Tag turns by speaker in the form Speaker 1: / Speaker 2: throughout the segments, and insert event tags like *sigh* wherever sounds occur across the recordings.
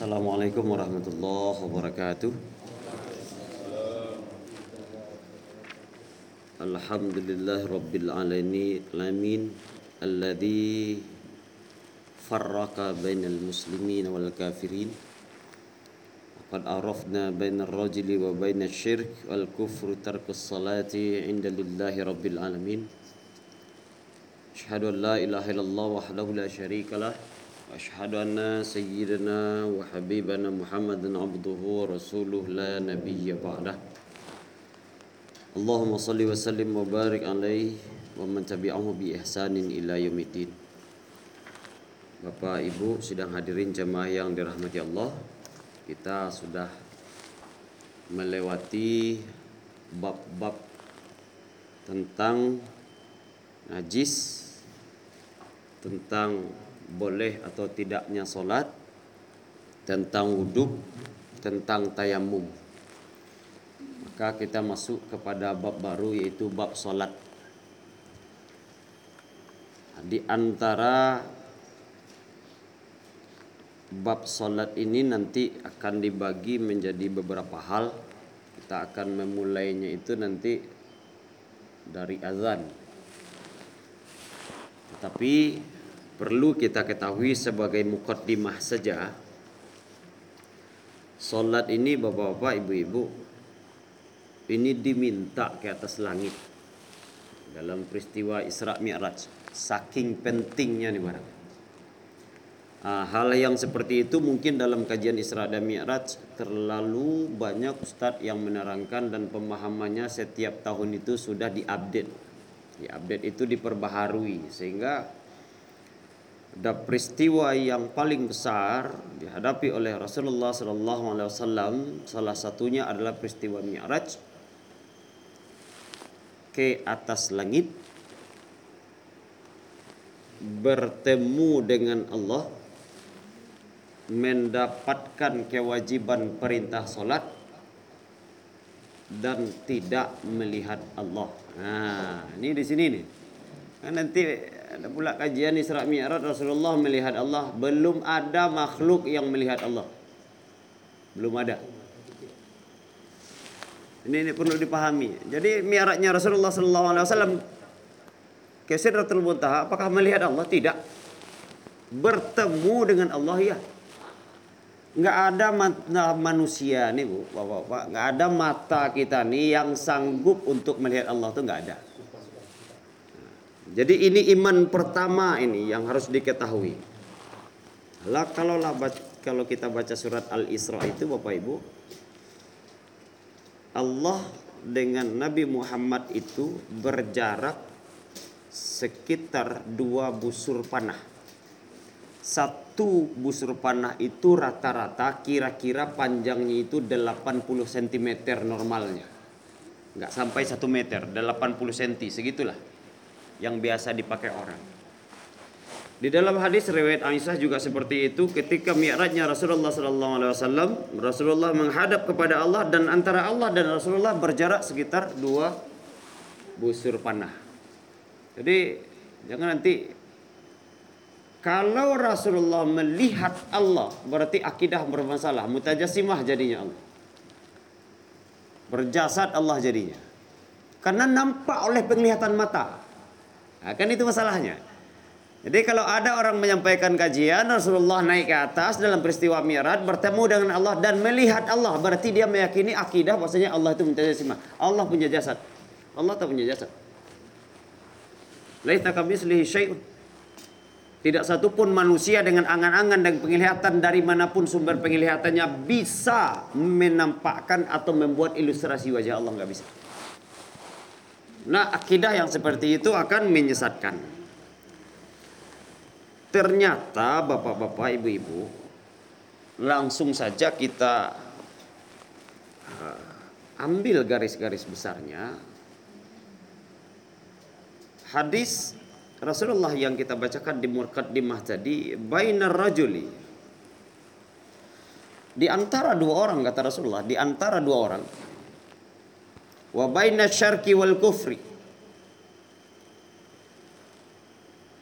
Speaker 1: Assalamualaikum warahmatullahi wabarakatuh. Alhamdulillah rabbil alamin alladhi farraqa bainal muslimin wal kafirin. Qad arafna bainar rajuli wa bainasy syirk wal kufru tarkus salati inda lillahi rabbil alamin. Asyhadu an la ilaha illallah wahdahu la syarika lah واشهد ان سيدنا وحبيبنا محمد عبده ورسوله لا نبي بعده اللهم صل وسلم وبارك عليه ومن تبعه بإحسان إلى يوم الدين Bapak Ibu sidang hadirin jemaah yang dirahmati Allah Kita sudah melewati bab-bab tentang najis Tentang boleh atau tidaknya solat, tentang wudhu, tentang tayamum. Maka kita masuk kepada bab baru yaitu bab solat. Di antara bab solat ini nanti akan dibagi menjadi beberapa hal. Kita akan memulainya itu nanti dari azan. Tetapi perlu kita ketahui sebagai mukaddimah saja. Solat ini bapak-bapak, ibu-ibu Ini diminta ke atas langit. Dalam peristiwa Isra Mi'raj Saking pentingnya nih barang. Ah, Hal yang seperti itu mungkin dalam kajian Isra dan Mi'raj Terlalu banyak ustadz yang menerangkan dan pemahamannya setiap tahun itu sudah diupdate. Diupdate itu diperbaharui Sehingga ada peristiwa yang paling besar dihadapi oleh Rasulullah sallallahu alaihi wasallam salah satunya adalah peristiwa Mi'raj ke atas langit bertemu dengan Allah mendapatkan kewajiban perintah solat dan tidak melihat Allah. Nah, ini di sini nih. Nanti ada pula kajian Isra Mi'raj Rasulullah melihat Allah. Belum ada makhluk yang melihat Allah. Belum ada. Ini, ini perlu dipahami. Jadi Mi'rajnya Rasulullah Wasallam ke Sidratul Muntaha apakah melihat Allah? Tidak. Bertemu dengan Allah ya nggak ada mata manusia nih bu bapak-bapak. Nggak ada mata kita nih yang sanggup untuk melihat Allah tuh nggak ada jadi ini iman pertama ini yang harus diketahui. Lah kalau kalau kita baca surat Al-Isra itu Bapak Ibu Allah dengan Nabi Muhammad itu berjarak sekitar dua busur panah. Satu busur panah itu rata-rata kira-kira panjangnya itu 80 cm normalnya. Enggak sampai 1 meter, 80 cm segitulah yang biasa dipakai orang. Di dalam hadis riwayat Aisyah juga seperti itu ketika mi'rajnya Rasulullah sallallahu alaihi wasallam, Rasulullah menghadap kepada Allah dan antara Allah dan Rasulullah berjarak sekitar dua busur panah. Jadi jangan nanti kalau Rasulullah melihat Allah berarti akidah bermasalah, mutajasimah jadinya Allah. Berjasad Allah jadinya. Karena nampak oleh penglihatan mata. Nah, kan itu masalahnya. Jadi kalau ada orang menyampaikan kajian Rasulullah naik ke atas dalam peristiwa Mi'raj bertemu dengan Allah dan melihat Allah berarti dia meyakini akidah bahwasanya Allah itu mutajasimah. Allah punya jasad. Allah tak punya jasad. Laisa kamitslihi syai'un. Tidak satu pun manusia dengan angan-angan dan penglihatan dari mana pun sumber penglihatannya bisa menampakkan atau membuat ilustrasi wajah Allah nggak bisa. Nah, akidah yang seperti itu akan menyesatkan. Ternyata bapak-bapak, ibu-ibu, langsung saja kita uh, ambil garis-garis besarnya. Hadis Rasulullah yang kita bacakan di mukaddimah tadi, bainar rajuli. Di antara dua orang kata Rasulullah, di antara dua orang wa baina syarki wal kufri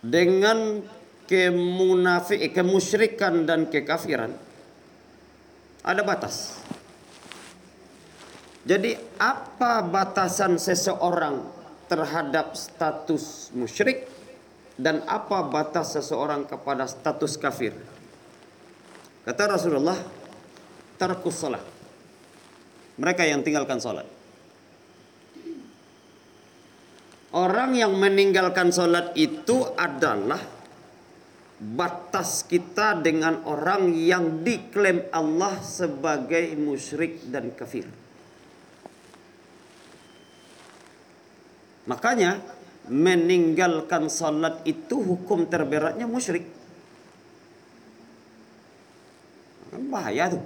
Speaker 1: dengan kemunafik kemusyrikan dan kekafiran Ada batas. Jadi apa batasan seseorang terhadap status musyrik dan apa batas seseorang kepada status kafir? Kata Rasulullah, tarkus salat. Mereka yang tinggalkan salat. Orang yang meninggalkan salat itu adalah batas kita dengan orang yang diklaim Allah sebagai musyrik dan kafir. Makanya meninggalkan salat itu hukum terberatnya musyrik. Bahaya tuh.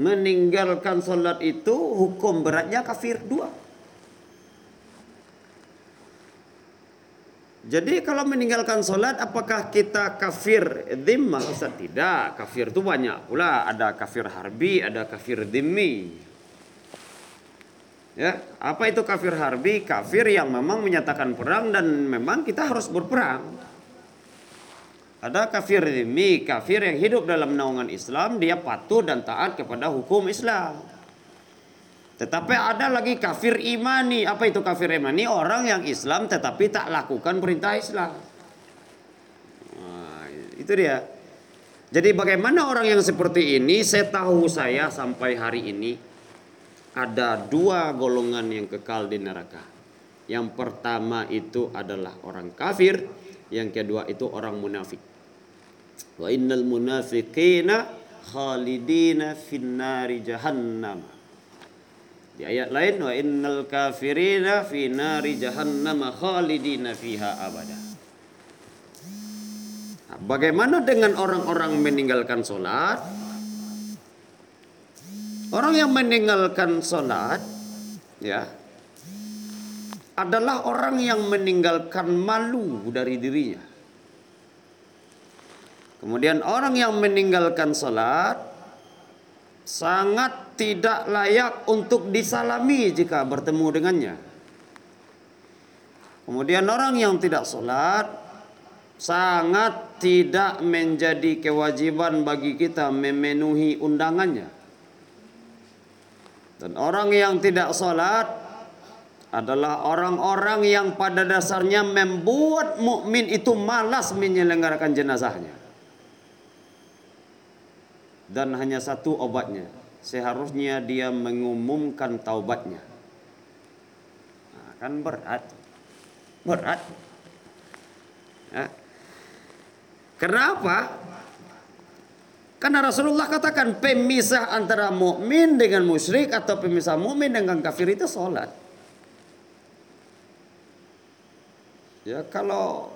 Speaker 1: Meninggalkan salat itu hukum beratnya kafir dua. Jadi kalau meninggalkan solat apakah kita kafir dhimmah? Ustaz tidak, kafir itu banyak pula. Ada kafir harbi, ada kafir dhimmi. Ya, apa itu kafir harbi? Kafir yang memang menyatakan perang dan memang kita harus berperang. Ada kafir dhimmi, kafir yang hidup dalam naungan Islam, dia patuh dan taat kepada hukum Islam. Tetapi ada lagi kafir imani. Apa itu kafir imani? Orang yang Islam tetapi tak lakukan perintah Islam. Nah, itu dia. Jadi bagaimana orang yang seperti ini? Saya tahu saya sampai hari ini ada dua golongan yang kekal di neraka. Yang pertama itu adalah orang kafir, yang kedua itu orang munafik. Wa innal munafiqina khalidina finnari jahannam. Di ayat lain wa innal kafirina fi nari jahannam khalidina fiha abada. Nah, bagaimana dengan orang-orang meninggalkan solat? Orang yang meninggalkan sholat ya adalah orang yang meninggalkan malu dari dirinya. Kemudian orang yang meninggalkan sholat sangat tidak layak untuk disalami jika bertemu dengannya. Kemudian orang yang tidak sholat sangat tidak menjadi kewajiban bagi kita memenuhi undangannya. Dan orang yang tidak sholat adalah orang-orang yang pada dasarnya membuat mukmin itu malas menyelenggarakan jenazahnya. Dan hanya satu obatnya, seharusnya dia mengumumkan taubatnya. Nah, kan berat, berat. Ya. Kenapa? Karena Rasulullah katakan pemisah antara mukmin dengan musyrik atau pemisah mukmin dengan kafir itu sholat. Ya kalau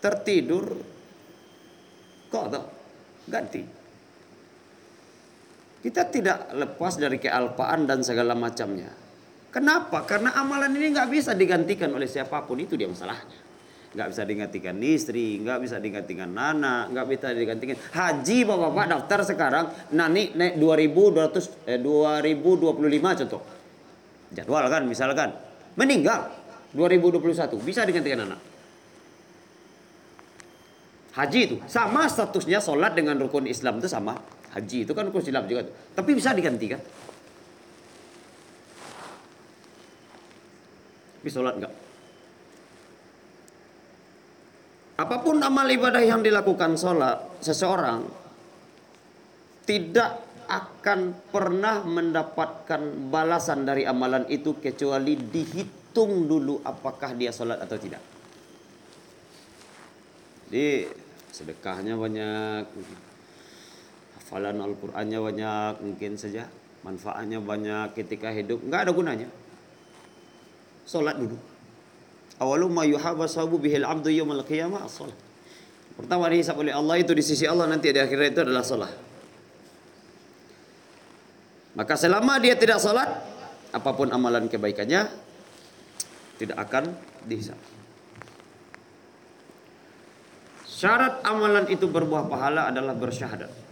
Speaker 1: tertidur kok ganti. Kita tidak lepas dari kealpaan dan segala macamnya. Kenapa? Karena amalan ini nggak bisa digantikan oleh siapa pun. Itu dia masalahnya. Nggak bisa digantikan istri, nggak bisa digantikan anak, nggak bisa digantikan. Haji bapak-bapak daftar sekarang nani naik 2200 eh, 2025 contoh. Jadwal kan misalkan. Meninggal 2021 bisa digantikan anak. Haji itu sama statusnya sholat dengan rukun Islam itu sama haji itu kan Islam juga. Tapi bisa digantikan tapi sholat enggak Apa pun amal ibadah yang dilakukan sholat seseorang tidak akan pernah mendapatkan balasan dari amalan itu kecuali dihitung dulu apakah dia sholat atau tidak. Jadi sedekahnya banyak, hafalan Al-Qur'annya banyak mungkin saja, manfaatnya banyak ketika hidup, nggak ada gunanya. Sholat dulu. Awalu ma yuhabasabu bihil abdu yawmal qiyamah as-salah. Pertama dihisab oleh Allah itu di sisi Allah nanti di akhirat itu adalah salat. Maka selama dia tidak salat, apa pun amalan kebaikannya tidak akan dihisab. Syarat amalan itu berbuah pahala adalah bersyahadat.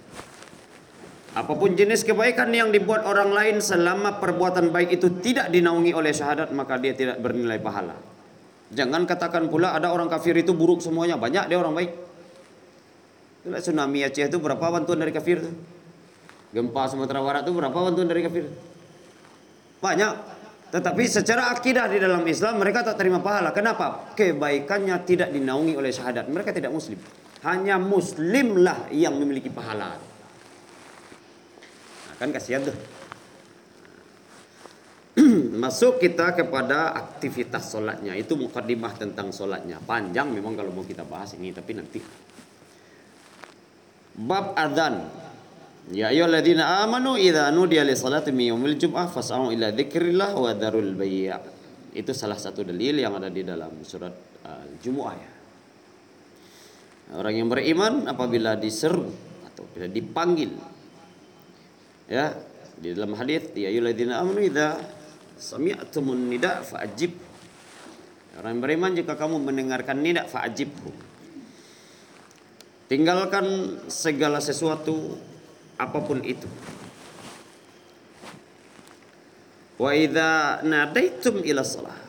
Speaker 1: Apa pun jenis kebaikan yang dibuat orang lain selama perbuatan baik itu tidak dinaungi oleh syahadat maka dia tidak bernilai pahala. Jangan katakan pula ada orang kafir itu buruk semuanya. Banyak dia orang baik. Itulah tsunami Aceh itu berapa bantuan dari kafir itu? Gempa Sumatera Barat itu berapa bantuan dari kafir? Banyak. Tetapi secara akidah di dalam Islam mereka tak terima pahala. Kenapa? Kebaikannya tidak dinaungi oleh syahadat. Mereka tidak muslim. Hanya muslimlah yang memiliki pahala. Kan kasihan tuh. *clears throat* Masuk kita kepada aktivitas sholatnya. Itu mukadimah tentang sholatnya. Panjang memang kalau mau kita bahas ini. Tapi nanti. Bab adhan. Ya ayyuhalladzina amanu idza nudiya li salati min yaumil jum'ah fas'au ila dzikrillah wa darul bai'. Itu salah satu dalil yang ada di dalam surat Al-Jumu'ah ya. Orang yang beriman apabila diseru atau dipanggil ya di dalam hadis ya ayyuhalladzina amanu idza sami'tumun nida fa'ajib. Orang beriman jika kamu mendengarkan nida fa'ajibhu. Tinggalkan segala sesuatu apa pun itu. Wa idza nadaitum ila salah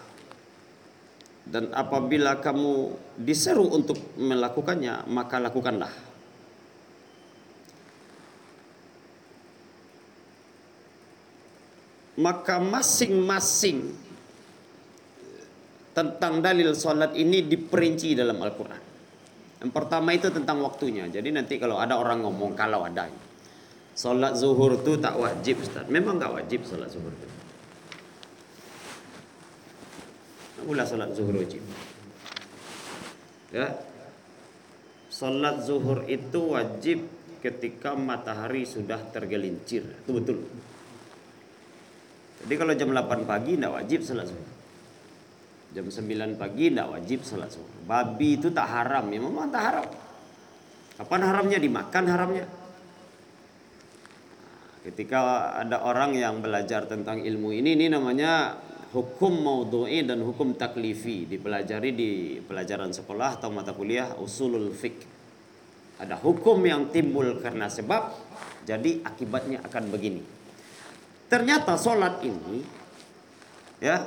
Speaker 1: dan apabila kamu diseru untuk melakukannya maka lakukanlah maka masing-masing tentang dalil salat ini diperinci dalam Al-Quran. Yang pertama itu tentang waktunya. Jadi nanti kalau ada orang ngomong kalau ada Salat zuhur tu tak wajib Ustaz. Memang tak wajib salat zuhur tu. Mula salat zuhur wajib. Ya. Salat zuhur itu wajib ketika matahari sudah tergelincir. Itu betul. Jadi kalau jam 8 pagi tidak wajib salat zuhur. Jam 9 pagi tidak wajib salat zuhur. Babi itu tak haram. Ya, memang tak haram. Kapan haramnya? Dimakan haramnya. Ketika ada orang yang belajar tentang ilmu ini, ini namanya hukum maudhu'i dan hukum taklifi dipelajari di pelajaran sekolah atau mata kuliah usulul fiqh. Ada hukum yang timbul karena sebab, jadi akibatnya akan begini. Ternyata solat ini, ya,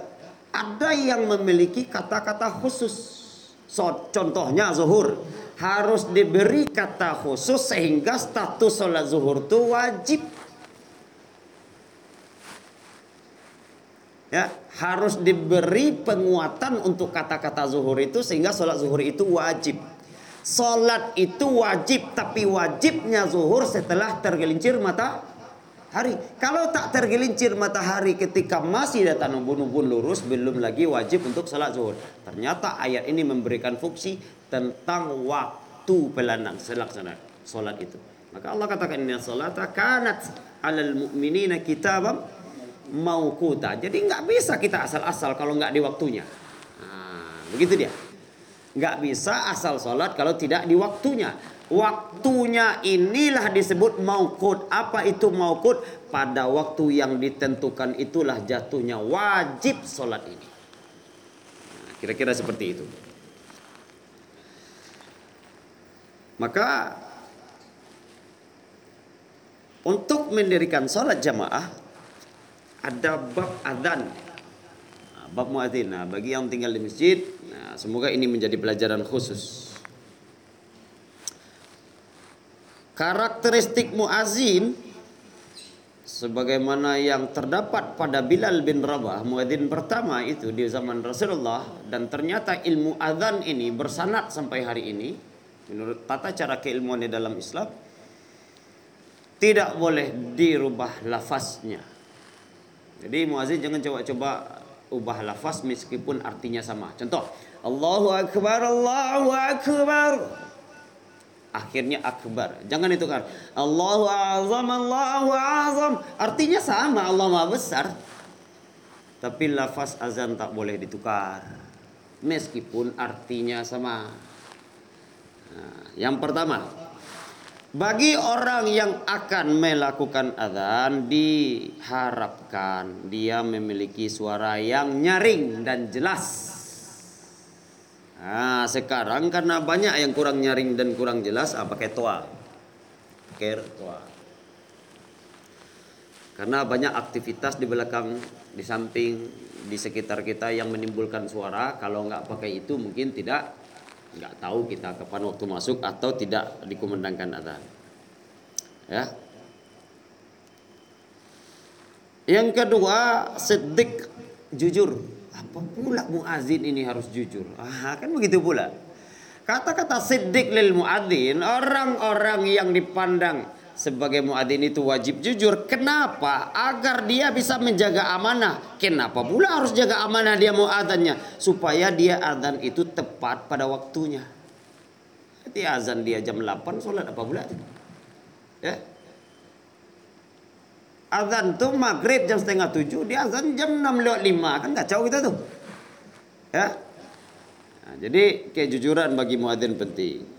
Speaker 1: ada yang memiliki kata-kata khusus. So, contohnya zuhur harus diberi kata khusus sehingga status sholat zuhur itu wajib ya harus diberi penguatan untuk kata-kata zuhur itu sehingga sholat zuhur itu wajib. Sholat itu wajib tapi wajibnya zuhur setelah tergelincir matahari. Kalau tak tergelincir matahari ketika masih datang nubun-nubun lurus belum lagi wajib untuk sholat zuhur. Ternyata ayat ini memberikan fungsi tentang waktu pelanang selaksana sholat itu. Maka Allah katakan inna salata kanat alal mu'minina kitabam mau kuta. Jadi nggak bisa kita asal-asal kalau nggak di waktunya. Nah, begitu dia. Nggak bisa asal sholat kalau tidak di waktunya. Waktunya inilah disebut maukut. Apa itu maukut? Pada waktu yang ditentukan itulah jatuhnya wajib sholat ini. Nah, kira-kira seperti itu. Maka untuk mendirikan sholat jamaah ada bab adzan. Nah, bab muadzin. Nah, bagi yang tinggal di masjid, nah, semoga ini menjadi pelajaran khusus. Karakteristik muazin sebagaimana yang terdapat pada Bilal bin Rabah, muadzin pertama itu di zaman Rasulullah dan ternyata ilmu adzan ini bersanad sampai hari ini menurut tata cara keilmuan di dalam Islam tidak boleh dirubah lafaznya jadi muazin jangan coba-coba ubah lafaz meskipun artinya sama. Contoh, Allahu akbar, Allahu akbar. Akhirnya akbar. Jangan itu kan. Allahu azam, Allahu azam. Artinya sama, Allah Maha besar. Tapi lafaz azan tak boleh ditukar. Meskipun artinya sama. Nah, yang pertama, bagi orang yang akan melakukan adzan diharapkan dia memiliki suara yang nyaring dan jelas. Nah, sekarang karena banyak yang kurang nyaring dan kurang jelas, ah, pakai toa. Toa. Karena banyak aktivitas di belakang, di samping, di sekitar kita yang menimbulkan suara. Kalau nggak pakai itu mungkin tidak nggak tahu kita kapan waktu masuk atau tidak dikumandangkan adzan. Ya. Yang kedua, sedik jujur. Pula muazin ini harus jujur? Ah, kan begitu pula. Kata-kata sedik lil muadzin, orang-orang yang dipandang sebagai muadzin itu wajib jujur. Kenapa? Agar dia bisa menjaga amanah. Kenapa pula harus jaga amanah dia muadzannya? Supaya dia adzan itu tepat pada waktunya. Jadi azan dia jam 8, sholat apa pula? Ya, azan tuh maghrib jam setengah tujuh, dia azan jam enam lewat lima, kan kacau kita tuh. Ya. Nah, jadi kejujuran bagi muadzin penting.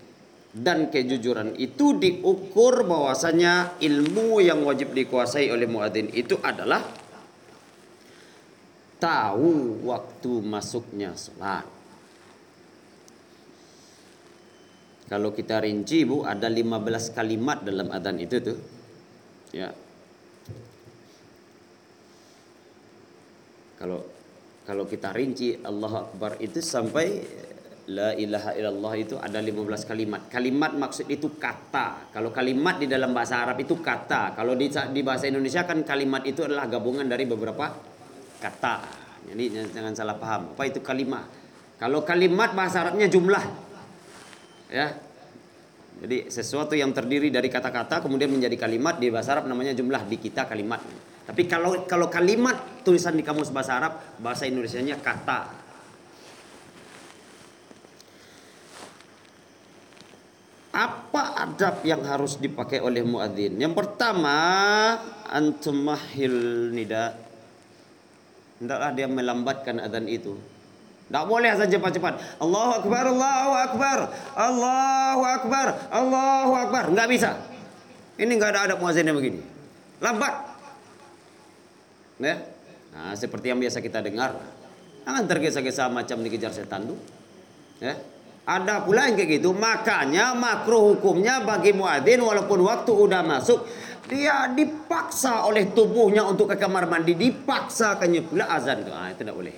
Speaker 1: Dan kejujuran itu diukur bahwasanya ilmu yang wajib dikuasai oleh muadzin itu adalah tahu waktu masuknya sholat. Kalau kita rinci Bu, ada 15 kalimat dalam adzan itu tuh. Ya, Kalau kalau kita rinci Allah Akbar itu sampai La ilaha illallah itu ada 15 kalimat. Kalimat maksud itu kata. Kalau kalimat di dalam bahasa Arab itu kata. Kalau di, di bahasa Indonesia kan kalimat itu adalah gabungan dari beberapa kata. Jadi jangan salah paham. Apa itu kalimat? Kalau kalimat bahasa Arabnya jumlah. Ya. Jadi sesuatu yang terdiri dari kata-kata kemudian menjadi kalimat di bahasa Arab namanya jumlah di kita kalimat. Tapi kalau kalau kalimat tulisan di kamus bahasa Arab, bahasa Indonesianya kata. Apa adab yang harus dipakai oleh muadzin? Yang pertama, antumahil nida. Hendaklah dia melambatkan adzan itu. Tidak boleh azan cepat-cepat. Allahu Akbar, Allahu Akbar, Allahu Akbar, Allahu Akbar. Enggak bisa. Ini enggak ada adab muadzin yang begini. Lambat. Ya. Nah, seperti yang biasa kita dengar. Jangan tergesa-gesa macam dikejar setan tuh. Ya. Ada pula yang kayak gitu. Makanya makruh hukumnya bagi muadzin walaupun waktu udah masuk dia dipaksa oleh tubuhnya untuk ke kamar mandi dipaksakannya pula azan tuh. Ah, itu tidak boleh.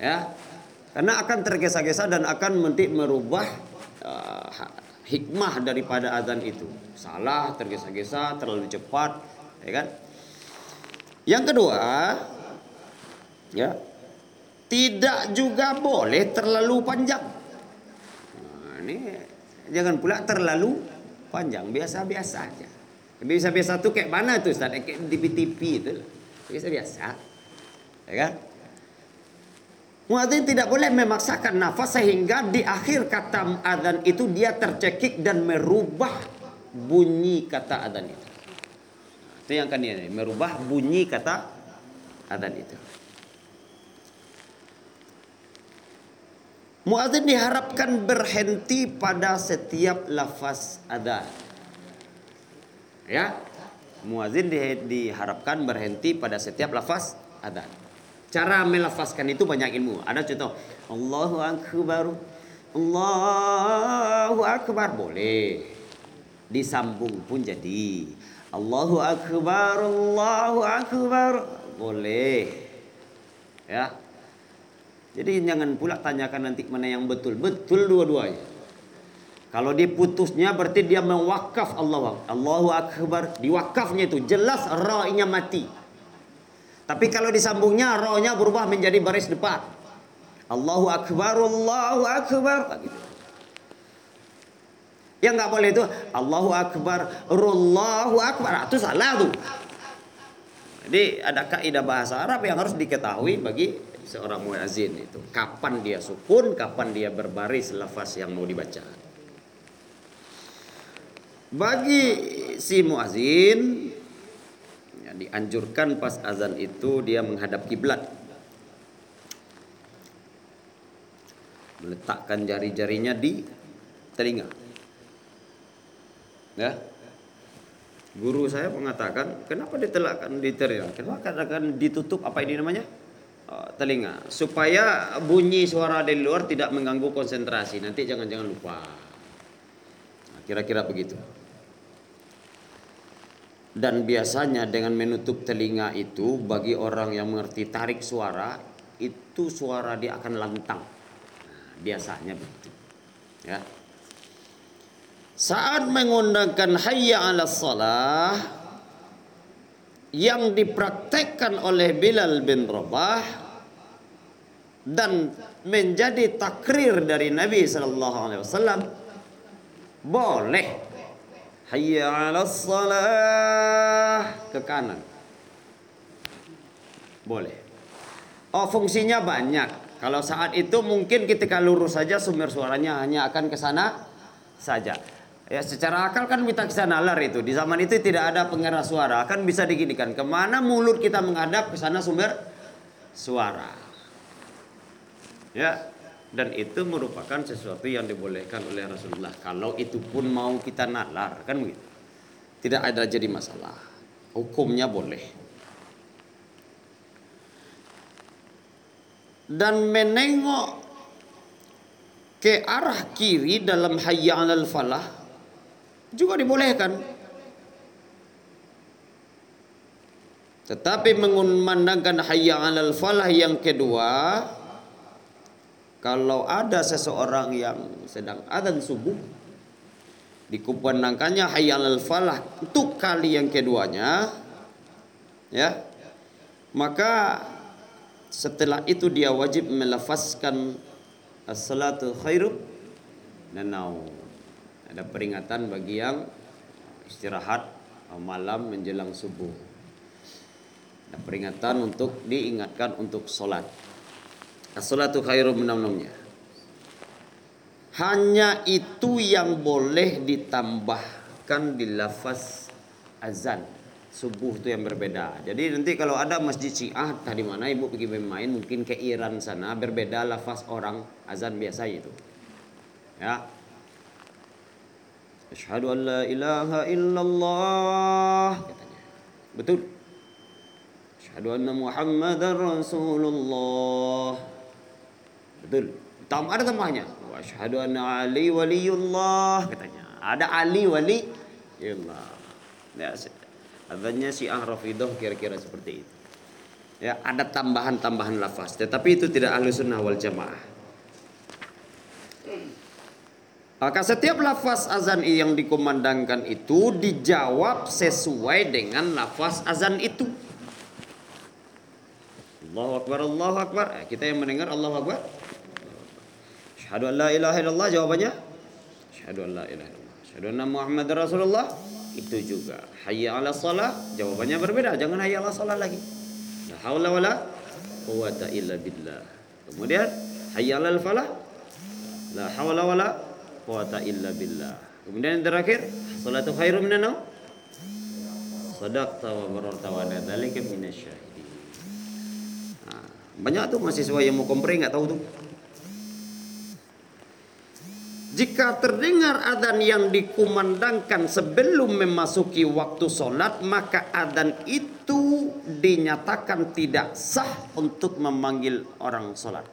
Speaker 1: Ya. Karena akan tergesa-gesa dan akan mentik merubah uh, hikmah daripada azan itu. Salah, tergesa-gesa, terlalu cepat, ya kan? Yang kedua, ya, tidak juga boleh terlalu panjang. Nah, ini jangan pula terlalu panjang, biasa-biasa aja. Biasa-biasa tuh kayak mana tuh Ustaz? Kayak di TV itu. Biasa-biasa. Ya kan? Muadzin tidak boleh memaksakan nafas sehingga di akhir kata adzan itu dia tercekik dan merubah bunyi kata adzan itu. Itu yang akan dia merubah bunyi kata adzan itu. Muadzin diharapkan berhenti pada setiap lafaz adzan. Ya. Muadzin di, diharapkan berhenti pada setiap lafaz adzan. Cara melafazkan itu banyak ilmu. Ada contoh, Allahu akbar. Allahu akbar boleh. Disambung pun jadi. Allahu Akbar, Allahu Akbar. Boleh. Ya. Jadi jangan pula tanyakan nanti mana yang betul. Betul dua-duanya. Kalau dia putusnya berarti dia mewakaf Allah. Allahu Akbar. Diwakafnya itu jelas ra-nya mati. Tapi kalau disambungnya ra-nya berubah menjadi baris depan. Allahu Akbar, Allahu Akbar. Gitu. Yang nggak boleh itu Allahu Akbar, Allahu Akbar. Itu salah tuh. Jadi ada kaidah bahasa Arab yang harus diketahui bagi seorang muazin itu. Kapan dia sukun, kapan dia berbaris lafaz yang mau dibaca. Bagi si muazin ya, dianjurkan pas azan itu dia menghadap kiblat. Meletakkan jari-jarinya di telinga Ya. Guru saya mengatakan, kenapa ditelakkan diterima? Kenapa katakan ditutup apa ini namanya? Uh, telinga supaya bunyi suara dari luar tidak mengganggu konsentrasi. Nanti jangan-jangan lupa. Nah, kira-kira begitu. Dan biasanya dengan menutup telinga itu bagi orang yang mengerti tarik suara itu suara dia akan lantang. Nah, biasanya begitu. Ya. Saat mengundangkan hayya ala salah yang dipraktekkan oleh Bilal bin Rabah dan menjadi takrir dari Nabi sallallahu alaihi wasallam boleh hayya 'alas salah ke kanan. Boleh. Oh fungsinya banyak. Kalau saat itu mungkin ketika lurus saja sumber suaranya hanya akan ke sana saja Ya secara akal kan kita bisa nalar itu. Di zaman itu tidak ada pengeras suara. Kan bisa diginikan. Ke mana mulut kita menghadap ke sana sumber suara. Ya. Dan itu merupakan sesuatu yang dibolehkan oleh Rasulullah. Kalau itu pun mau kita nalar. Kan begitu. Tidak ada jadi masalah. Hukumnya boleh. Dan menengok ke arah kiri dalam hayya al falah juga dibolehkan. Tetapi mengumandangkan hayya 'alal falah yang kedua kalau ada seseorang yang sedang adzan subuh dikumandangkannya hayya 'alal falah untuk kali yang keduanya ya maka setelah itu dia wajib melafazkan as-salatu khairu nanau ada peringatan bagi yang istirahat malam menjelang subuh. Ada peringatan untuk diingatkan untuk solat. As-salatu khairum minamnya. Hanya itu yang boleh ditambahkan di lafaz azan subuh itu yang berbeda. Jadi nanti kalau ada masjid Syiah tadi mana ibu pergi bermain mungkin ke Iran sana berbeda lafaz orang azan biasa itu. Ya, Asyhadu an la ilaha illallah katanya. Betul. Asyhadu anna Muhammadar Rasulullah. Betul. Tam ada tambahnya. Wa asyhadu anna Ali waliyullah katanya. Ada Ali wali Allah. Ya, adanya si Ahrafidah kira-kira seperti itu. Ya, ada tambahan-tambahan lafaz, tetapi itu tidak ahlu sunnah wal jamaah. Maka setiap lafaz azan yang dikumandangkan itu dijawab sesuai dengan lafaz azan itu. Allahu Akbar, Allahu Akbar. Eh, kita yang mendengar Allahu Akbar. Syahadu an la ilaha illallah jawabannya. Syahadu an la ilaha illallah. Syahadu anna Muhammad Rasulullah. Itu juga. Hayya ala salah. Jawabannya berbeda. Jangan hayya ala salah lagi. La hawla wa la illa billah. Kemudian hayya ala falah. La hawla wa quwata illa billah. Kemudian yang terakhir, salatu khairum minan naum. Sadaqta wa bararta wa dzalika. Nah, banyak tuh mahasiswa yang mau kompre nggak tahu tuh. Jika terdengar adzan yang dikumandangkan sebelum memasuki waktu sholat, maka adzan itu dinyatakan tidak sah untuk memanggil orang sholat.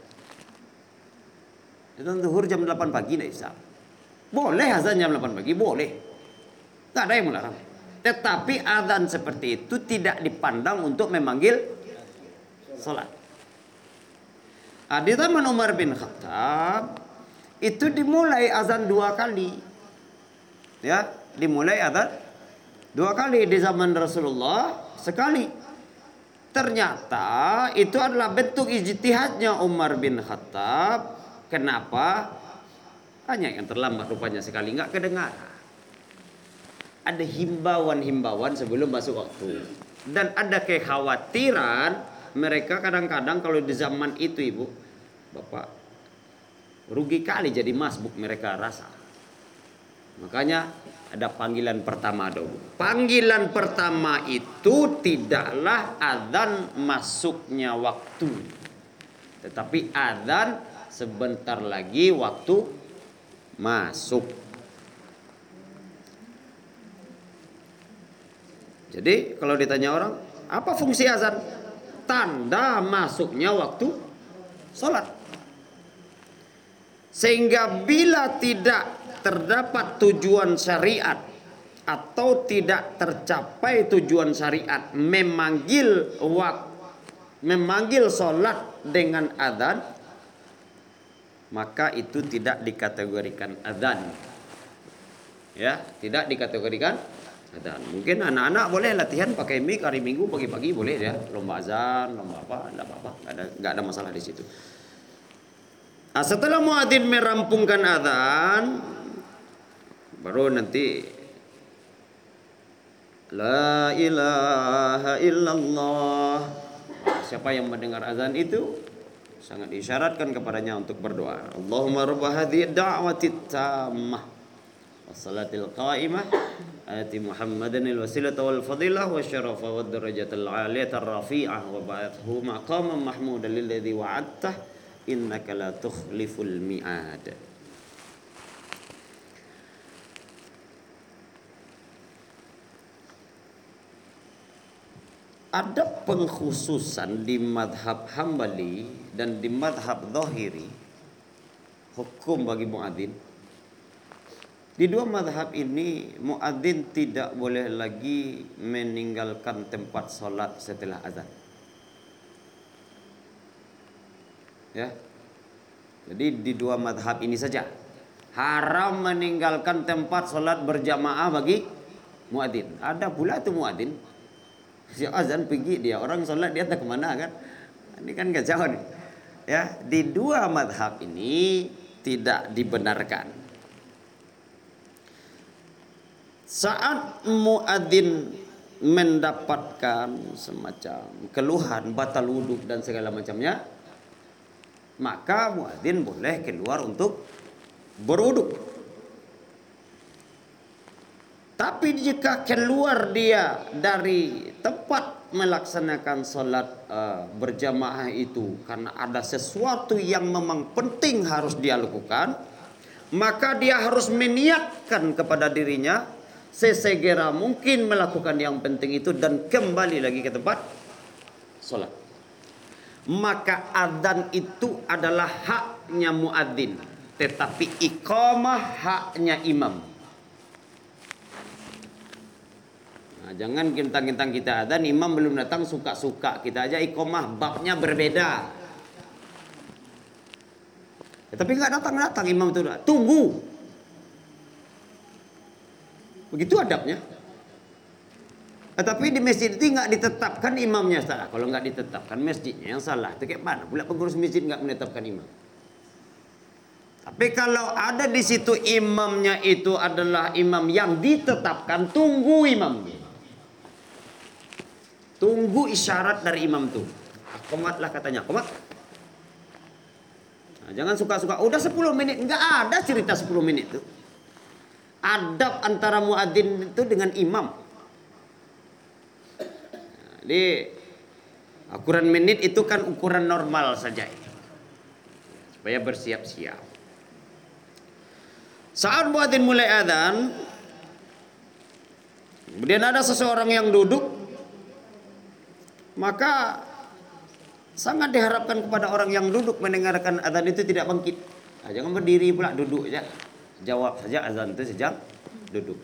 Speaker 1: Itu zuhur jam 8 pagi tidak sah. Boleh azan jam 8 pagi, boleh. Tak ada yang melarang. Tetapi azan seperti itu tidak dipandang untuk memanggil salat. Di zaman Umar bin Khattab itu dimulai azan dua kali. Ya, dimulai azan dua kali di zaman Rasulullah sekali. Ternyata itu adalah bentuk ijtihadnya Umar bin Khattab. Kenapa? Hanya yang terlambat rupanya sekali nggak kedengar. Ada himbauan-himbauan sebelum masuk waktu. Dan ada kekhawatiran mereka kadang-kadang kalau di zaman itu ibu, bapak rugi kali jadi masbuk mereka rasa. Makanya ada panggilan pertama dulu. Panggilan pertama itu tidaklah adzan masuknya waktu. Tetapi adzan sebentar lagi waktu masuk. Jadi kalau ditanya orang, apa fungsi azan? Tanda masuknya waktu sholat. Sehingga bila tidak terdapat tujuan syariat atau tidak tercapai tujuan syariat memanggil waktu memanggil sholat dengan adzan maka itu tidak dikategorikan adzan. Ya, tidak dikategorikan Adzan. Mungkin anak-anak boleh latihan pakai mic hari Minggu pagi-pagi boleh ya, lomba azan, lomba apa, enggak apa-apa, enggak ada enggak ada masalah di situ. Nah, setelah muadzin merampungkan adzan baru nanti La ilaha illallah. Siapa yang mendengar azan itu sangat disyaratkan kepadanya untuk berdoa. Allahumma rabb hadhihi da'wati tammah wassalatil qa'imah ati Muhammadan al-wasilata wal fadilah wa syarafa wad darajatal 'aliyata rafi'ah wa ba'athu maqaman mahmudan lilladzi wa'adtah innaka la tukhliful mi'ad. Ada pengkhususan di madhab hambali dan di madhab zahiri hukum bagi muadzin. Di dua madhab ini muadzin tidak boleh lagi meninggalkan tempat solat setelah azan. Ya. Jadi di dua madhab ini saja. Haram meninggalkan tempat solat berjamaah bagi muadzin. Ada pula itu muadzin Siap azan pergi dia orang sholat dia tak ke mana kan? Ini kan kacau nih. Ya di dua madhab ini tidak dibenarkan. Saat muadzin mendapatkan semacam keluhan batal wudhu dan segala macamnya, maka muadzin boleh keluar untuk berwudhu. Tapi jika keluar dia dari tempat melaksanakan solat uh, berjamaah itu karena ada sesuatu yang memang penting harus dia lakukan, maka dia harus meniatkan kepada dirinya sesegera mungkin melakukan yang penting itu dan kembali lagi ke tempat solat. Maka adzan itu adalah haknya muadzin, tetapi iqamah haknya imam. Nah, jangan kintang-kintang kita ada imam belum datang suka-suka kita aja ikomah babnya berbeda. Ya, tapi nggak datang-datang imam itu tunggu. Begitu adabnya. Nah, tapi di masjid itu nggak ditetapkan imamnya salah. Kalau nggak ditetapkan masjidnya yang salah. Itu kayak mana? Pula pengurus masjid nggak menetapkan imam. Tapi kalau ada di situ imamnya itu adalah imam yang ditetapkan, tunggu imamnya. Tunggu isyarat dari imam tuh. Komatlah katanya. Komat. Nah, jangan suka-suka. Udah 10 menit. Enggak ada cerita 10 menit tuh. Adab antara muadzin itu dengan imam. Nah, jadi ukuran menit itu kan ukuran normal saja. Supaya bersiap-siap. Saat muadzin mulai adzan, kemudian ada seseorang yang duduk maka sangat diharapkan kepada orang yang duduk mendengarkan azan itu tidak bangkit. Nah, jangan berdiri pula duduk saja. Jawab saja azan itu sejak duduk.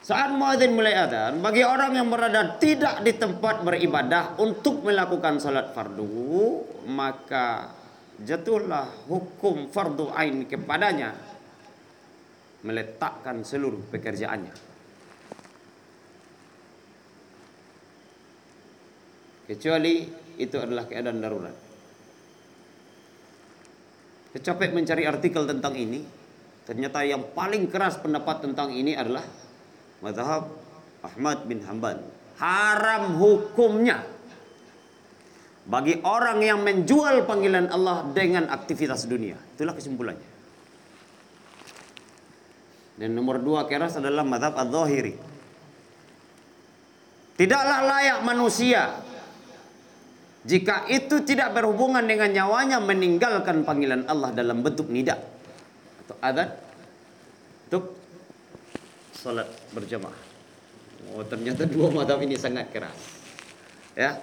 Speaker 1: Saat muadzin mulai azan, bagi orang yang berada tidak di tempat beribadah untuk melakukan salat fardu, maka jatuhlah hukum fardu ain kepadanya meletakkan seluruh pekerjaannya kecuali itu adalah keadaan darurat. Kecapek mencari artikel tentang ini, ternyata yang paling keras pendapat tentang ini adalah mazhab Ahmad bin Hanbal. Haram hukumnya bagi orang yang menjual panggilan Allah dengan aktivitas dunia. Itulah kesimpulannya. Dan nomor dua keras adalah madhab al-zahiri. Tidaklah layak manusia jika itu tidak berhubungan dengan nyawanya meninggalkan panggilan Allah dalam bentuk nida atau adzan untuk salat berjamaah. Oh ternyata dua madhab ini sangat keras. Ya.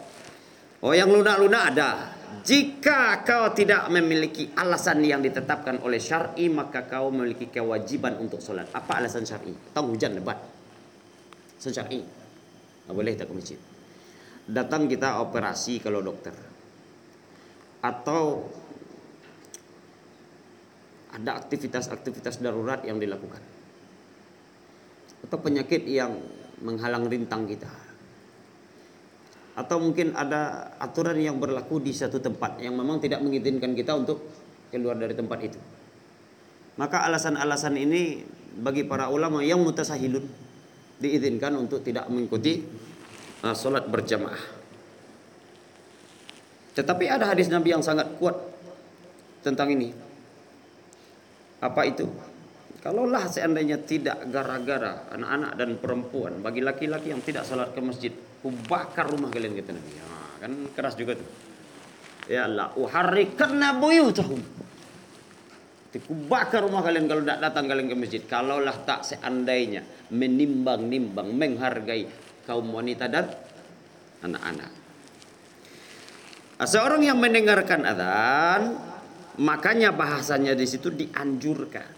Speaker 1: Oh yang lunak-lunak ada. Jika kau tidak memiliki alasan yang ditetapkan oleh syar'i maka kau memiliki kewajiban untuk salat. Apa alasan syar'i? Tahu hujan lebat. Syar'i. Tak boleh tak ke masjid datang kita operasi kalau dokter. Atau ada aktivitas-aktivitas darurat yang dilakukan. Atau penyakit yang menghalang rintang kita. Atau mungkin ada aturan yang berlaku di satu tempat yang memang tidak mengizinkan kita untuk keluar dari tempat itu. Maka alasan-alasan ini bagi para ulama yang mutasahilun diizinkan untuk tidak mengikuti uh, solat berjamaah. Tetapi ada hadis Nabi yang sangat kuat tentang ini. Apa itu? Kalaulah seandainya tidak gara-gara anak-anak dan perempuan bagi laki-laki yang tidak salat ke masjid, ku bakar rumah kalian kata Nabi. Ha, kan keras juga tuh. Ya Allah, uharrikanna buyutahum. Ku bakar rumah kalian kalau tidak datang kalian ke masjid. Kalaulah tak seandainya menimbang-nimbang, menghargai kaum wanita dan anak-anak. Seorang yang mendengarkan adzan, makanya bahasanya di situ dianjurkan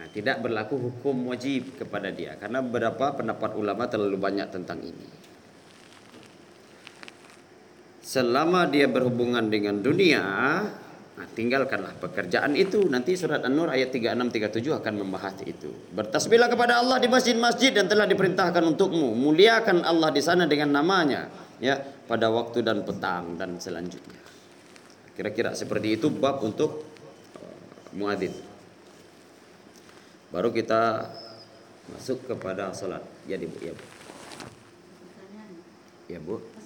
Speaker 1: Nah, tidak berlaku hukum wajib kepada dia karena beberapa pendapat ulama terlalu banyak tentang ini. Selama dia berhubungan dengan dunia, nah tinggalkanlah pekerjaan itu. Nanti surat An-Nur ayat 36 37 akan membahas itu. Bertasbihlah kepada Allah di masjid-masjid dan telah diperintahkan untukmu. Muliakan Allah di sana dengan namanya ya pada waktu dan petang dan selanjutnya. Kira-kira seperti itu bab untuk uh, muadzin. Baru kita masuk kepada sholat. Jadi Bu, ya Bu. Ya Bu.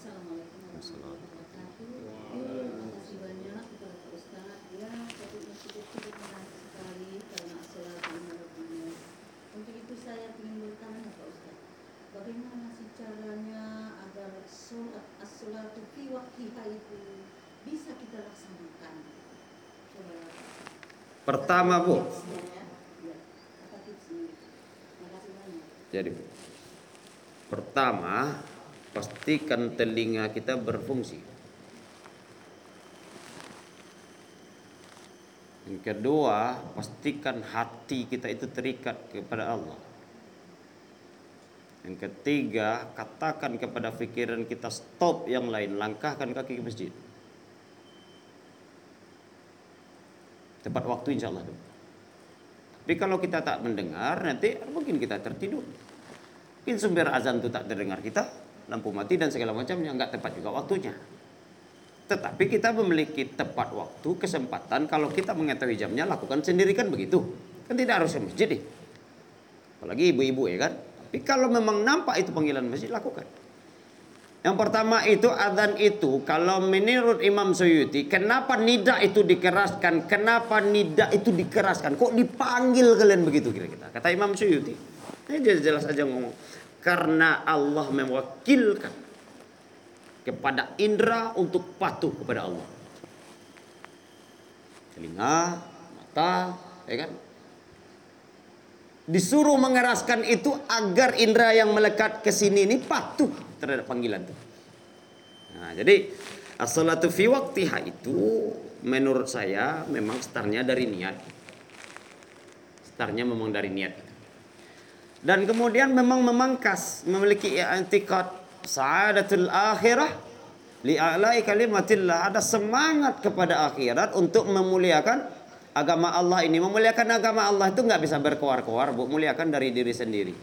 Speaker 2: Sholat as-sholatu fi waktiha itu bisa kita laksanakan?
Speaker 1: Pertama Bu, Jadi pertama pastikan telinga kita berfungsi. Yang kedua, pastikan hati kita itu terikat kepada Allah. Yang ketiga, katakan kepada pikiran kita stop yang lain, langkahkan kaki ke masjid. Tepat waktu insya Allah. Tapi kalau kita tak mendengar, nanti mungkin kita tertidur. Mungkin sumber azan itu tak terdengar kita, lampu mati dan segala macamnya, nggak tepat juga waktunya. Tetapi kita memiliki tepat waktu, kesempatan, kalau kita mengetahui jamnya, lakukan sendiri kan begitu. Kan tidak harus ke masjid nih. Apalagi ibu-ibu ya kan. Tapi kalau memang nampak itu panggilan masjid, lakukan. Yang pertama itu adzan itu kalau menurut Imam Suyuti kenapa nida itu dikeraskan? Kenapa nida itu dikeraskan? Kok dipanggil kalian begitu kira-kira? Kata Imam Suyuti. Ini jelas aja ngomong. Karena Allah mewakilkan kepada indera untuk patuh kepada Allah. Telinga, mata, ya kan? Disuruh mengeraskan itu agar indera yang melekat ke sini ini patuh terhadap panggilan itu. Nah, jadi as-salatu fi waktiha itu menurut saya memang startnya dari niat. Startnya memang dari niat. Dan kemudian memang memangkas memiliki i'tikad sa'adatul akhirah li'alai kalimatillah ada semangat kepada akhirat untuk memuliakan agama Allah ini memuliakan agama Allah itu nggak bisa berkoar-koar bu muliakan dari diri sendiri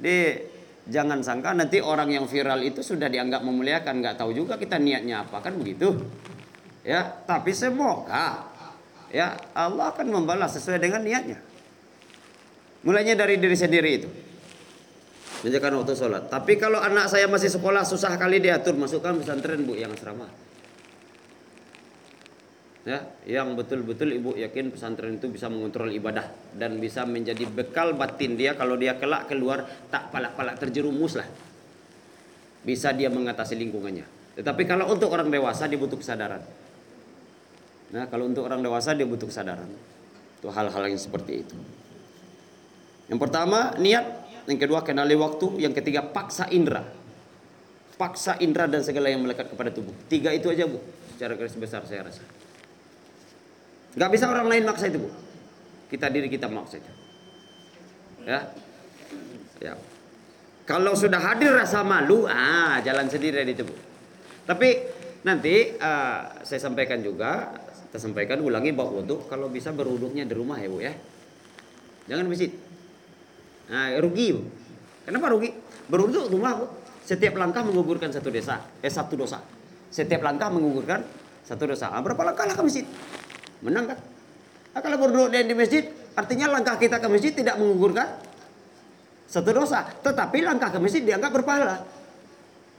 Speaker 1: jadi Jangan sangka nanti orang yang viral itu sudah dianggap memuliakan, nggak tahu juga kita niatnya apa kan begitu. Ya, tapi semoga ya Allah akan membalas sesuai dengan niatnya. Mulainya dari diri sendiri itu. Menjaga waktu sholat. Tapi kalau anak saya masih sekolah susah kali diatur masukkan pesantren bu yang asrama ya yang betul-betul ibu yakin pesantren itu bisa mengontrol ibadah dan bisa menjadi bekal batin dia kalau dia kelak keluar tak palak-palak terjerumus lah. Bisa dia mengatasi lingkungannya. Tetapi kalau untuk orang dewasa dia butuh kesadaran. Nah kalau untuk orang dewasa dia butuh kesadaran. Itu hal-hal yang seperti itu. Yang pertama niat. Yang kedua kenali waktu. Yang ketiga paksa indera. Paksa indera dan segala yang melekat kepada tubuh. Tiga itu aja bu. Secara garis besar saya rasa Gak bisa orang lain maksa itu bu. Kita diri kita maksa itu. Ya. Ya. Kalau sudah hadir rasa malu, ah jalan sendiri itu bu. Tapi nanti uh, saya sampaikan juga, kita sampaikan ulangi bawa wudhu. Kalau bisa berwudhunya di rumah ya bu ya. Jangan masjid. Nah, rugi. Bu. Kenapa rugi? Beruntung rumah, Bu. Setiap langkah menggugurkan satu desa, eh satu dosa. Setiap langkah menggugurkan satu dosa. Ah, berapa langkah lah ke masjid? Menang kan? Nah, kalau berduduk di masjid, artinya langkah kita ke masjid tidak menggugurkan satu dosa. Tetapi langkah ke masjid dianggap berpahala.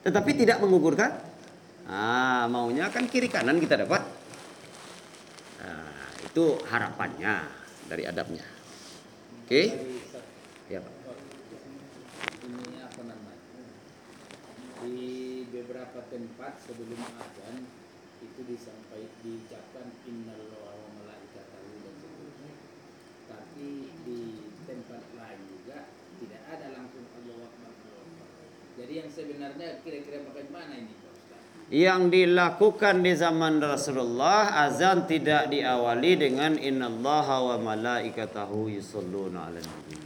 Speaker 1: Tetapi tidak menggugurkan. Ah, maunya kan kiri kanan kita dapat. Nah, itu harapannya dari adabnya. Oke? Ya, Pak.
Speaker 3: di beberapa tempat sebelum azan itu disampaikan diucapkan innallaha wa malaikatahu dan seterusnya tapi di tempat lain juga tidak ada langsung Allahu Akbar Allahu Akbar jadi yang sebenarnya kira-kira bagaimana ini
Speaker 1: Yang dilakukan di zaman Rasulullah azan tidak diawali dengan innallaha wa malaikatahu yusholluna 'alan nabi.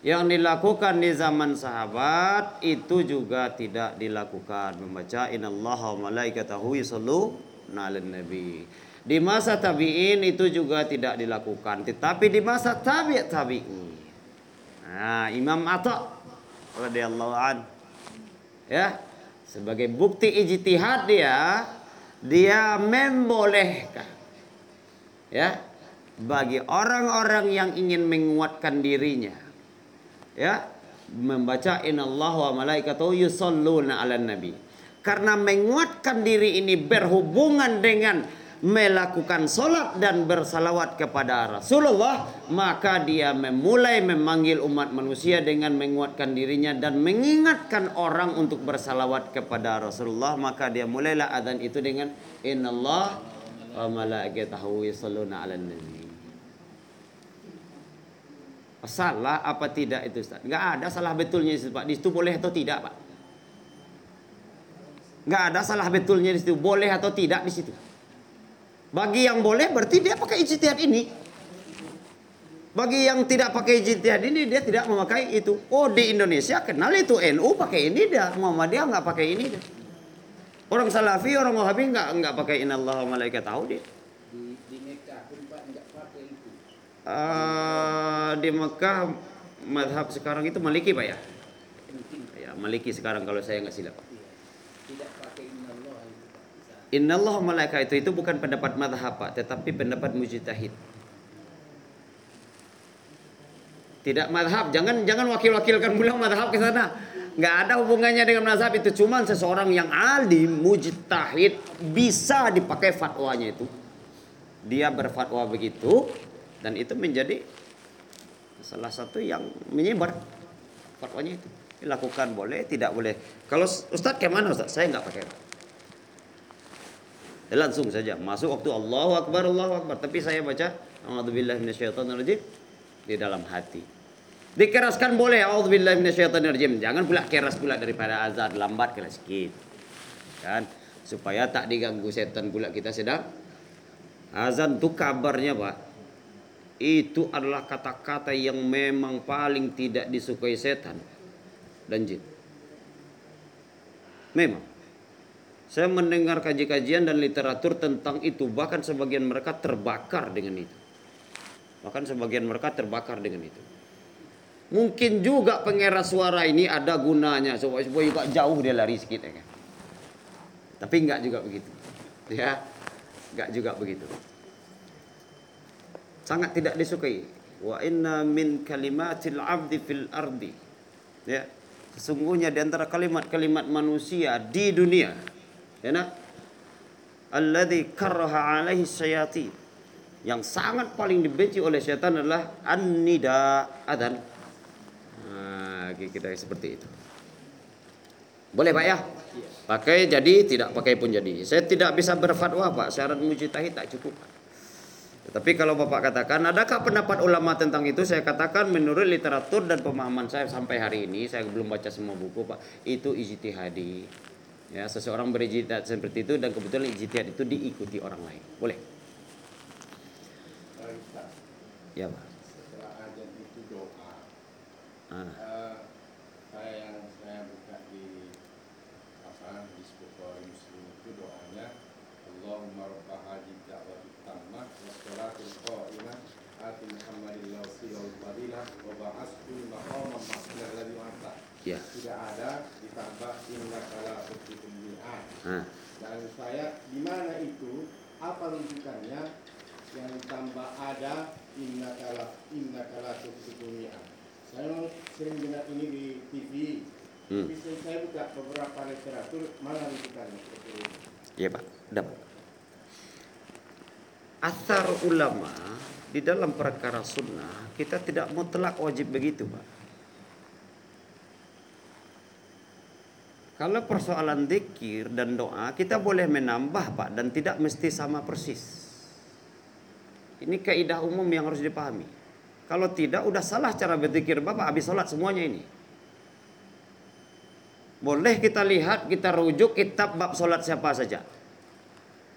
Speaker 1: Yang dilakukan di zaman sahabat itu juga tidak dilakukan membaca innallaha wa malaikatahu yusholluna 'alan nabi. Di masa tabi'in itu juga tidak dilakukan, tetapi di masa tabi' tabi'in. Nah, Imam Atta radhiyallahu an ya sebagai bukti ijtihad dia dia membolehkan ya bagi orang-orang yang ingin menguatkan dirinya. Ya membaca innallaha wa malaikatahu yusholluna 'alan nabi. Karena menguatkan diri ini berhubungan dengan melakukan solat dan bersalawat kepada Rasulullah maka dia memulai memanggil umat manusia dengan menguatkan dirinya dan mengingatkan orang untuk bersalawat kepada Rasulullah maka dia mulailah adzan itu dengan innallah wa malaikatahu yusholluna 'alan nabi Salah apa tidak itu Ustaz? Enggak ada salah betulnya itu Pak. Di situ boleh atau tidak Pak? Enggak ada salah betulnya di situ. Boleh atau tidak di situ. Bagi yang boleh berarti dia pakai ijtihad ini. Bagi yang tidak pakai ijtihad ini dia tidak memakai itu. Oh di Indonesia kenal itu NU pakai ini dia. Muhammadiyah nggak pakai ini dia. Orang Salafi, orang Wahabi nggak nggak pakai innallaha wa malaikatahu dia.
Speaker 3: di di Mekah pun Pak enggak pakai itu
Speaker 1: Eh, di Mekah madhab sekarang itu Maliki Pak ya? Ya Maliki sekarang kalau saya nggak silap.
Speaker 3: iya. tidak pakai innallaha itu Pak Bisa.
Speaker 1: Innallah malaika itu itu bukan pendapat madhab Pak, tetapi pendapat mujtahid. Tidak madhab, jangan jangan wakil-wakilkan pula madhab ke sana. Nggak ada hubungannya dengan madhab itu cuman seseorang yang alim, mujtahid bisa dipakai fatwanya itu. Dia berfatwa begitu dan itu menjadi salah satu yang menyebar fatwanya itu. Dilakukan boleh, tidak boleh. Kalau Ustadz kayak mana Ustadz? Saya nggak pakai. Ya, langsung saja masuk waktu Allahu Akbar Allahu Akbar tapi saya baca A'udzubillahi minasyaitonirrajim di dalam hati. Dikeraskan boleh A'udzubillahi minasyaitonirrajim. Jangan pula keras pula daripada azan lambat kena sikit. Kan supaya tak diganggu setan pula kita sedang azan tuh kabarnya Pak. Itu adalah kata-kata yang memang paling tidak disukai setan dan jin. Memang saya mendengar kaji-kajian dan literatur tentang itu, bahkan sebagian mereka terbakar dengan itu. Bahkan sebagian mereka terbakar dengan itu. Mungkin juga pengeras suara ini ada gunanya supaya supaya juga jauh dia lari sedikit ya kan. Tapi enggak juga begitu. Ya. Enggak juga begitu. Sangat tidak disukai. Wa inna min kalimatil abdi fil ardi. Ya. Sesungguhnya di antara kalimat-kalimat manusia di dunia ya nak alladzi karaha alaihi syayatin. Yang sangat paling dibenci oleh setan adalah an-nida adzan. Nah, kita seperti itu. Boleh Pak ya? Pakai jadi tidak pakai pun jadi. Saya tidak bisa berfatwa Pak. Syarat mujtahid tak cukup. Tetapi kalau Bapak katakan adakah pendapat ulama tentang itu? Saya katakan menurut literatur dan pemahaman saya sampai hari ini saya belum baca semua buku Pak itu ijtihadi ya seseorang berijtihad seperti itu dan kebetulan ijtihad itu diikuti orang lain boleh ya pak
Speaker 4: setelah azan itu doa.
Speaker 1: ah.
Speaker 4: Eh, saya yang saya buka di apa di Bukhari Muslim itu doanya Allahumma rabba hadhihi da'wati tammah was salatul qa'imah ati Muhammadin wasilah wal fadilah wa ba'athu maqam
Speaker 1: Ya.
Speaker 4: tidak ada ditambah inna kala seperti mi'ad.
Speaker 1: Nah,
Speaker 4: Dan saya di mana itu apa rujukannya yang ditambah ada inna kala inna kala mi'ad. Saya sering dengar ini di TV.
Speaker 1: Hmm.
Speaker 4: Tapi saya- buka beberapa literatur mana rujukannya seperti ini.
Speaker 1: Iya Pak, udah Pak. Asar ulama di dalam perkara sunnah kita tidak mutlak wajib begitu Pak. Kalau persoalan zikir dan doa kita boleh menambah Pak dan tidak mesti sama persis. Ini kaidah umum yang harus dipahami. Kalau tidak udah salah cara berzikir Bapak habis sholat semuanya ini. Boleh kita lihat, kita rujuk kitab bab sholat siapa saja.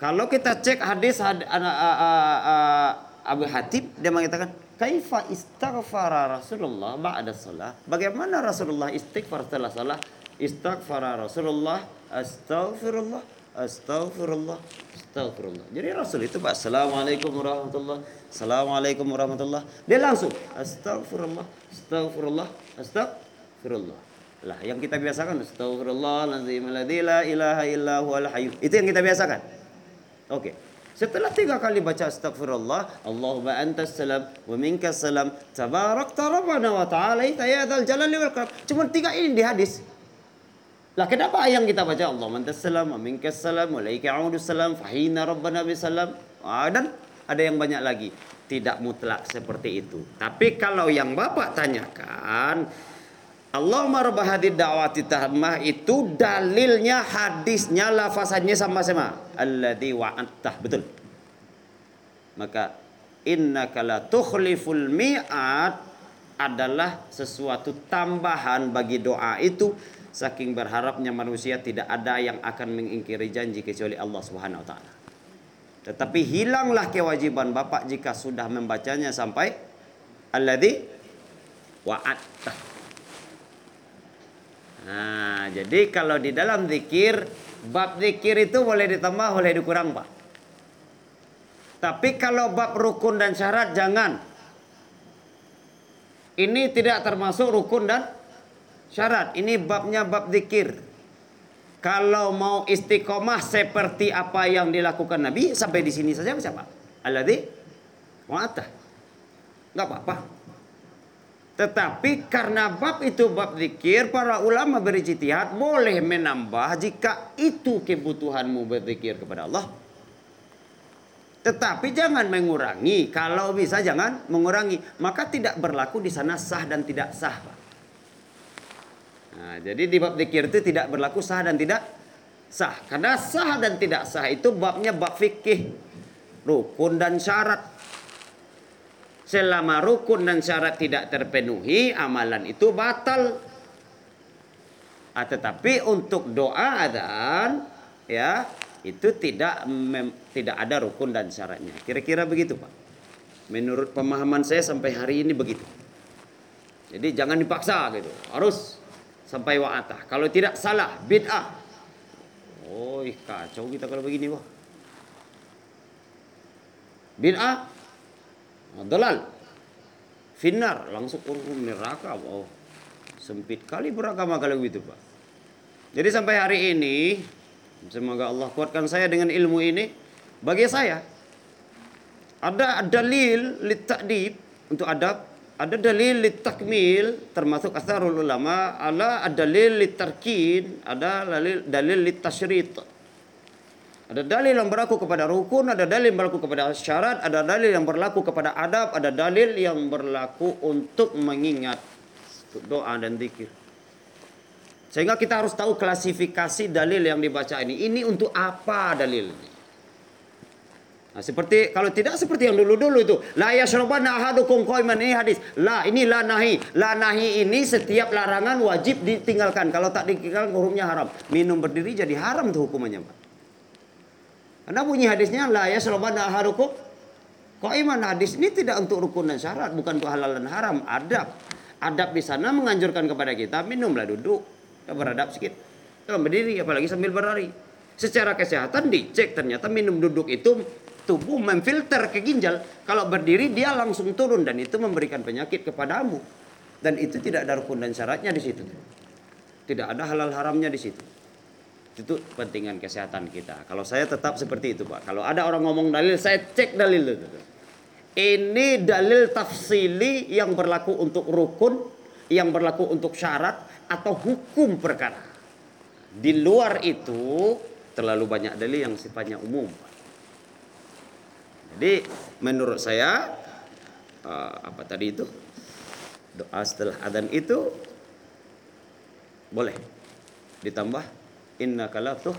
Speaker 1: Kalau kita cek hadis had, a- a- a- Abu Hatib dia mengatakan kaifa istaghfara Rasulullah ba'da shalah. Bagaimana Rasulullah istighfar setelah salah? Istaghfara Rasulullah astaghfirullah astaghfirullah astaghfirullah. Jadi Rasul itu Pak Assalamualaikum warahmatullah Assalamualaikum warahmatullah Dia langsung astaghfirullah astaghfirullah astaghfirullah. Lah yang kita biasakan astaghfirullahaladzim la ilaha illa huwal. Itu yang kita biasakan. Oke. Setelah tiga kali baca astagfirullah, Allahumma antas salam wa minkas salam, tabarakta rabbana wa ta'ala ya dzal jalali wal ikram. Cuma tiga ini di hadis. Lah kenapa yang kita baca Allahumma antas salam wa minkas salam wa ilaika a'udu salam fahina rabbana bisalam. Ah, dan ada yang banyak lagi. Tidak mutlak seperti itu. Tapi kalau yang Bapak tanyakan, Allahumma rabb hadid da'wati tahammah itu dalilnya hadisnya lafazannya sama-sama alladzi wa'attah betul maka innaka la tukhliful mi'ad adalah sesuatu tambahan bagi doa itu saking berharapnya manusia tidak ada yang akan mengingkiri janji kecuali Allah Subhanahu wa taala tetapi hilanglah kewajiban Bapak jika sudah membacanya sampai alladzi wa'attah Nah, jadi kalau di dalam zikir, bab zikir itu boleh ditambah, boleh dikurang, Pak. Tapi kalau bab rukun dan syarat jangan. Ini tidak termasuk rukun dan syarat. Ini babnya bab zikir. Kalau mau istiqomah seperti apa yang dilakukan Nabi, sampai di sini saja bisa, Pak. Alladzi wa'atah. Enggak apa-apa. Tetapi karena bab itu bab zikir, para ulama berijtihad boleh menambah jika itu kebutuhanmu berzikir kepada Allah. Tetapi jangan mengurangi. Kalau bisa jangan mengurangi. Maka tidak berlaku di sana sah dan tidak sah. Pak. Nah, jadi di bab zikir itu tidak berlaku sah dan tidak sah. Karena sah dan tidak sah itu babnya bab fikih. Rukun dan syarat. Selama rukun dan syarat tidak terpenuhi, amalan itu batal. Ah, tetapi untuk doa adzan ya itu tidak mem- tidak ada rukun dan syaratnya. Kira-kira begitu, Pak. Menurut pemahaman saya sampai hari ini begitu. Jadi jangan dipaksa gitu. Harus sampai wa'atah. Kalau tidak salah, bid'ah. Oh, kacau kita kalau begini, Wah. Bid'ah Dalal. Finnar langsung urung neraka. Oh, sempit kali beragama kalau begitu, Pak. Jadi sampai hari ini semoga Allah kuatkan saya dengan ilmu ini bagi saya ada dalil litakdib untuk adab, ada dalil litakmil termasuk asarul ulama, ada dalil litarkin, ada dalil dalil. Ada dalil yang berlaku kepada rukun, ada dalil yang berlaku kepada syarat, ada dalil yang berlaku kepada adab, ada dalil yang berlaku untuk mengingat doa dan zikir. Sehingga kita harus tahu klasifikasi dalil yang dibaca ini. Ini untuk apa dalil ini? Nah, seperti kalau tidak seperti yang dulu-dulu itu, la yashrabanna ahadukum qaiman ini hadis. La ini la nahi. La nahi ini setiap larangan wajib ditinggalkan. Kalau tak ditinggalkan hukumnya haram. Minum berdiri jadi haram tuh hukumannya, Pak. Karena bunyi hadisnya la yashrabanna ahadukum qaiman hadis ini tidak untuk rukun dan syarat, bukan untuk halal dan haram, adab. Adab di sana menganjurkan kepada kita minumlah duduk, beradab sedikit. Jangan berdiri apalagi sambil berlari. Secara kesehatan dicek ternyata minum duduk itu tubuh memfilter ke ginjal. Kalau berdiri dia langsung turun dan itu memberikan penyakit kepadamu. Dan itu tidak ada rukun dan syaratnya di situ. Tidak ada halal haramnya di situ. Itu pentingan kesehatan kita. Kalau saya tetap seperti itu, Pak. Kalau ada orang ngomong dalil, saya cek dalil itu. Ini dalil tafsili yang berlaku untuk rukun, yang berlaku untuk syarat atau hukum perkara. Di luar itu terlalu banyak dalil yang sifatnya umum. Jadi menurut saya eh, apa tadi itu? Doa setelah adzan itu boleh ditambah. Inna kalatuh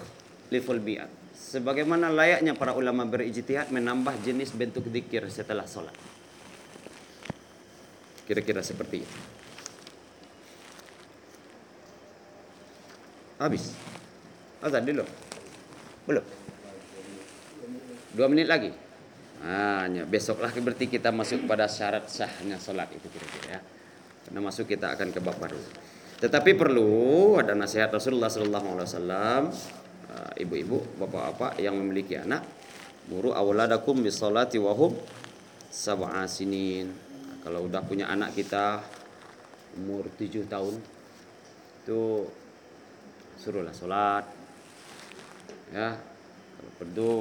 Speaker 1: liful bi'at sebagaimana layaknya para ulama berijtihad menambah jenis bentuk zikir setelah sholat kira-kira seperti itu. Habis. Azan dulu. Belum. Dua menit lagi hanya besoklah berarti kita masuk pada syarat sahnya sholat itu kira-kira ya. Karena masuk kita akan ke bab baru. Tetapi perlu ada nasihat Rasulullah Sallallahu Alaihi Wasallam uh, ibu-ibu, bapak-bapak yang memiliki anak, muru awladakum bisolati wahum sab'a sinin. Nah, kalau udah punya anak kita umur 7 tahun itu suruhlah sholat. Ya kalau perlu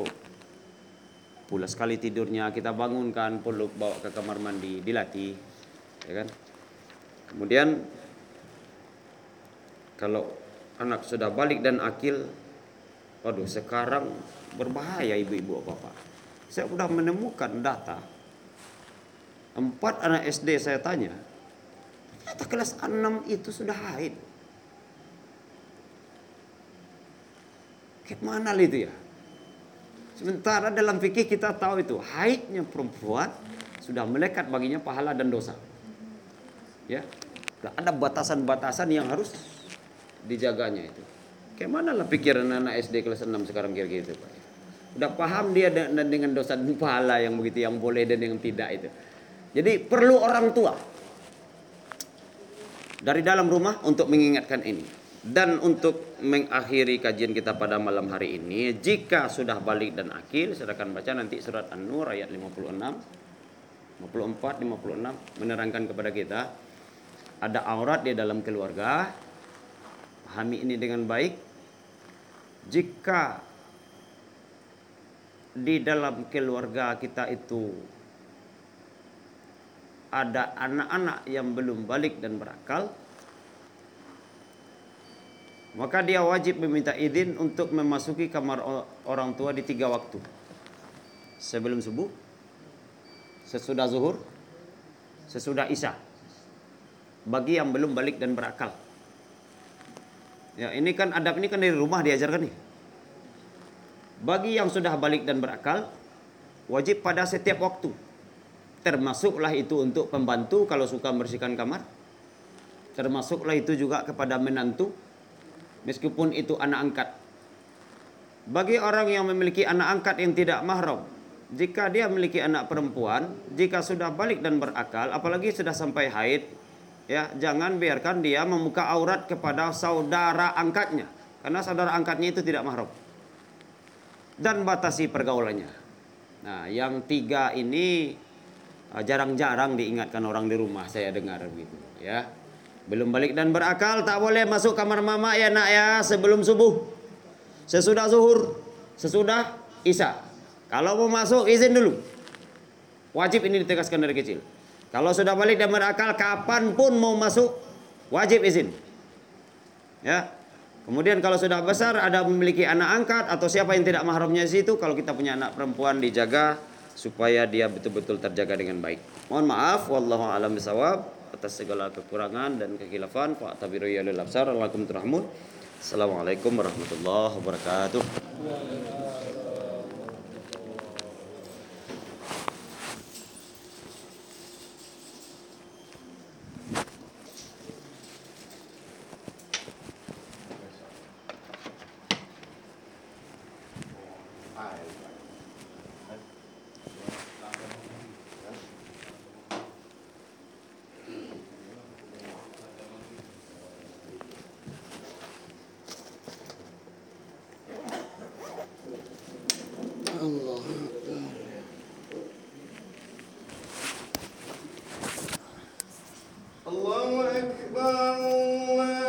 Speaker 1: pula sekali tidurnya kita bangunkan perlu bawa ke kamar mandi dilatih ya kan kemudian kalau anak sudah balik dan akil, waduh sekarang berbahaya ibu-ibu bapak. Saya sudah menemukan data. Empat anak SD saya tanya, ternyata kelas 6 itu sudah haid. Ke mana itu ya? Sementara dalam fikih kita tahu itu haidnya perempuan sudah melekat baginya pahala dan dosa. Ya, ada batasan-batasan yang harus dijaganya itu. Kayak lah pikiran anak SD kelas 6 sekarang kira-kira itu Pak. Udah paham dia dengan dosa dan pahala yang begitu yang boleh dan yang tidak itu. Jadi perlu orang tua dari dalam rumah untuk mengingatkan ini. Dan untuk mengakhiri kajian kita pada malam hari ini, jika sudah balik dan akil, silakan baca nanti surat An-Nur ayat 56, 54, 56 menerangkan kepada kita ada aurat di dalam keluarga, pahami ini dengan baik. Jika di dalam keluarga kita itu ada anak-anak yang belum balik dan berakal, maka dia wajib meminta izin untuk memasuki kamar orang tua di tiga waktu. Sebelum subuh, sesudah zuhur, sesudah isya. Bagi yang belum balik dan berakal. Ya, ini kan adab ini kan dari rumah diajarkan nih. Bagi yang sudah balik dan berakal, wajib pada setiap waktu. Termasuklah itu untuk pembantu kalau suka membersihkan kamar. Termasuklah itu juga kepada menantu, meskipun itu anak angkat. Bagi orang yang memiliki anak angkat yang tidak mahram, jika dia memiliki anak perempuan, jika sudah balik dan berakal, apalagi sudah sampai haid, ya jangan biarkan dia membuka aurat kepada saudara angkatnya karena saudara angkatnya itu tidak mahram. Dan batasi pergaulannya. Nah yang tiga ini uh, jarang-jarang diingatkan orang di rumah saya dengar begitu ya belum balik dan berakal tak boleh masuk kamar mama ya nak ya sebelum subuh sesudah zuhur sesudah isya kalau mau masuk izin dulu wajib ini ditegaskan dari kecil kalau sudah balik dan berakal, kapan pun mau masuk, wajib izin. Ya. Kemudian kalau sudah besar, ada memiliki anak angkat atau siapa yang tidak mahramnya di situ, kalau kita punya anak perempuan dijaga supaya dia betul-betul terjaga dengan baik. Mohon maaf, wallahu a'lam bisawab atas segala kekurangan dan kekhilafan. Pak tabiru ya lil absar, Assalamualaikum warahmatullahi wabarakatuh.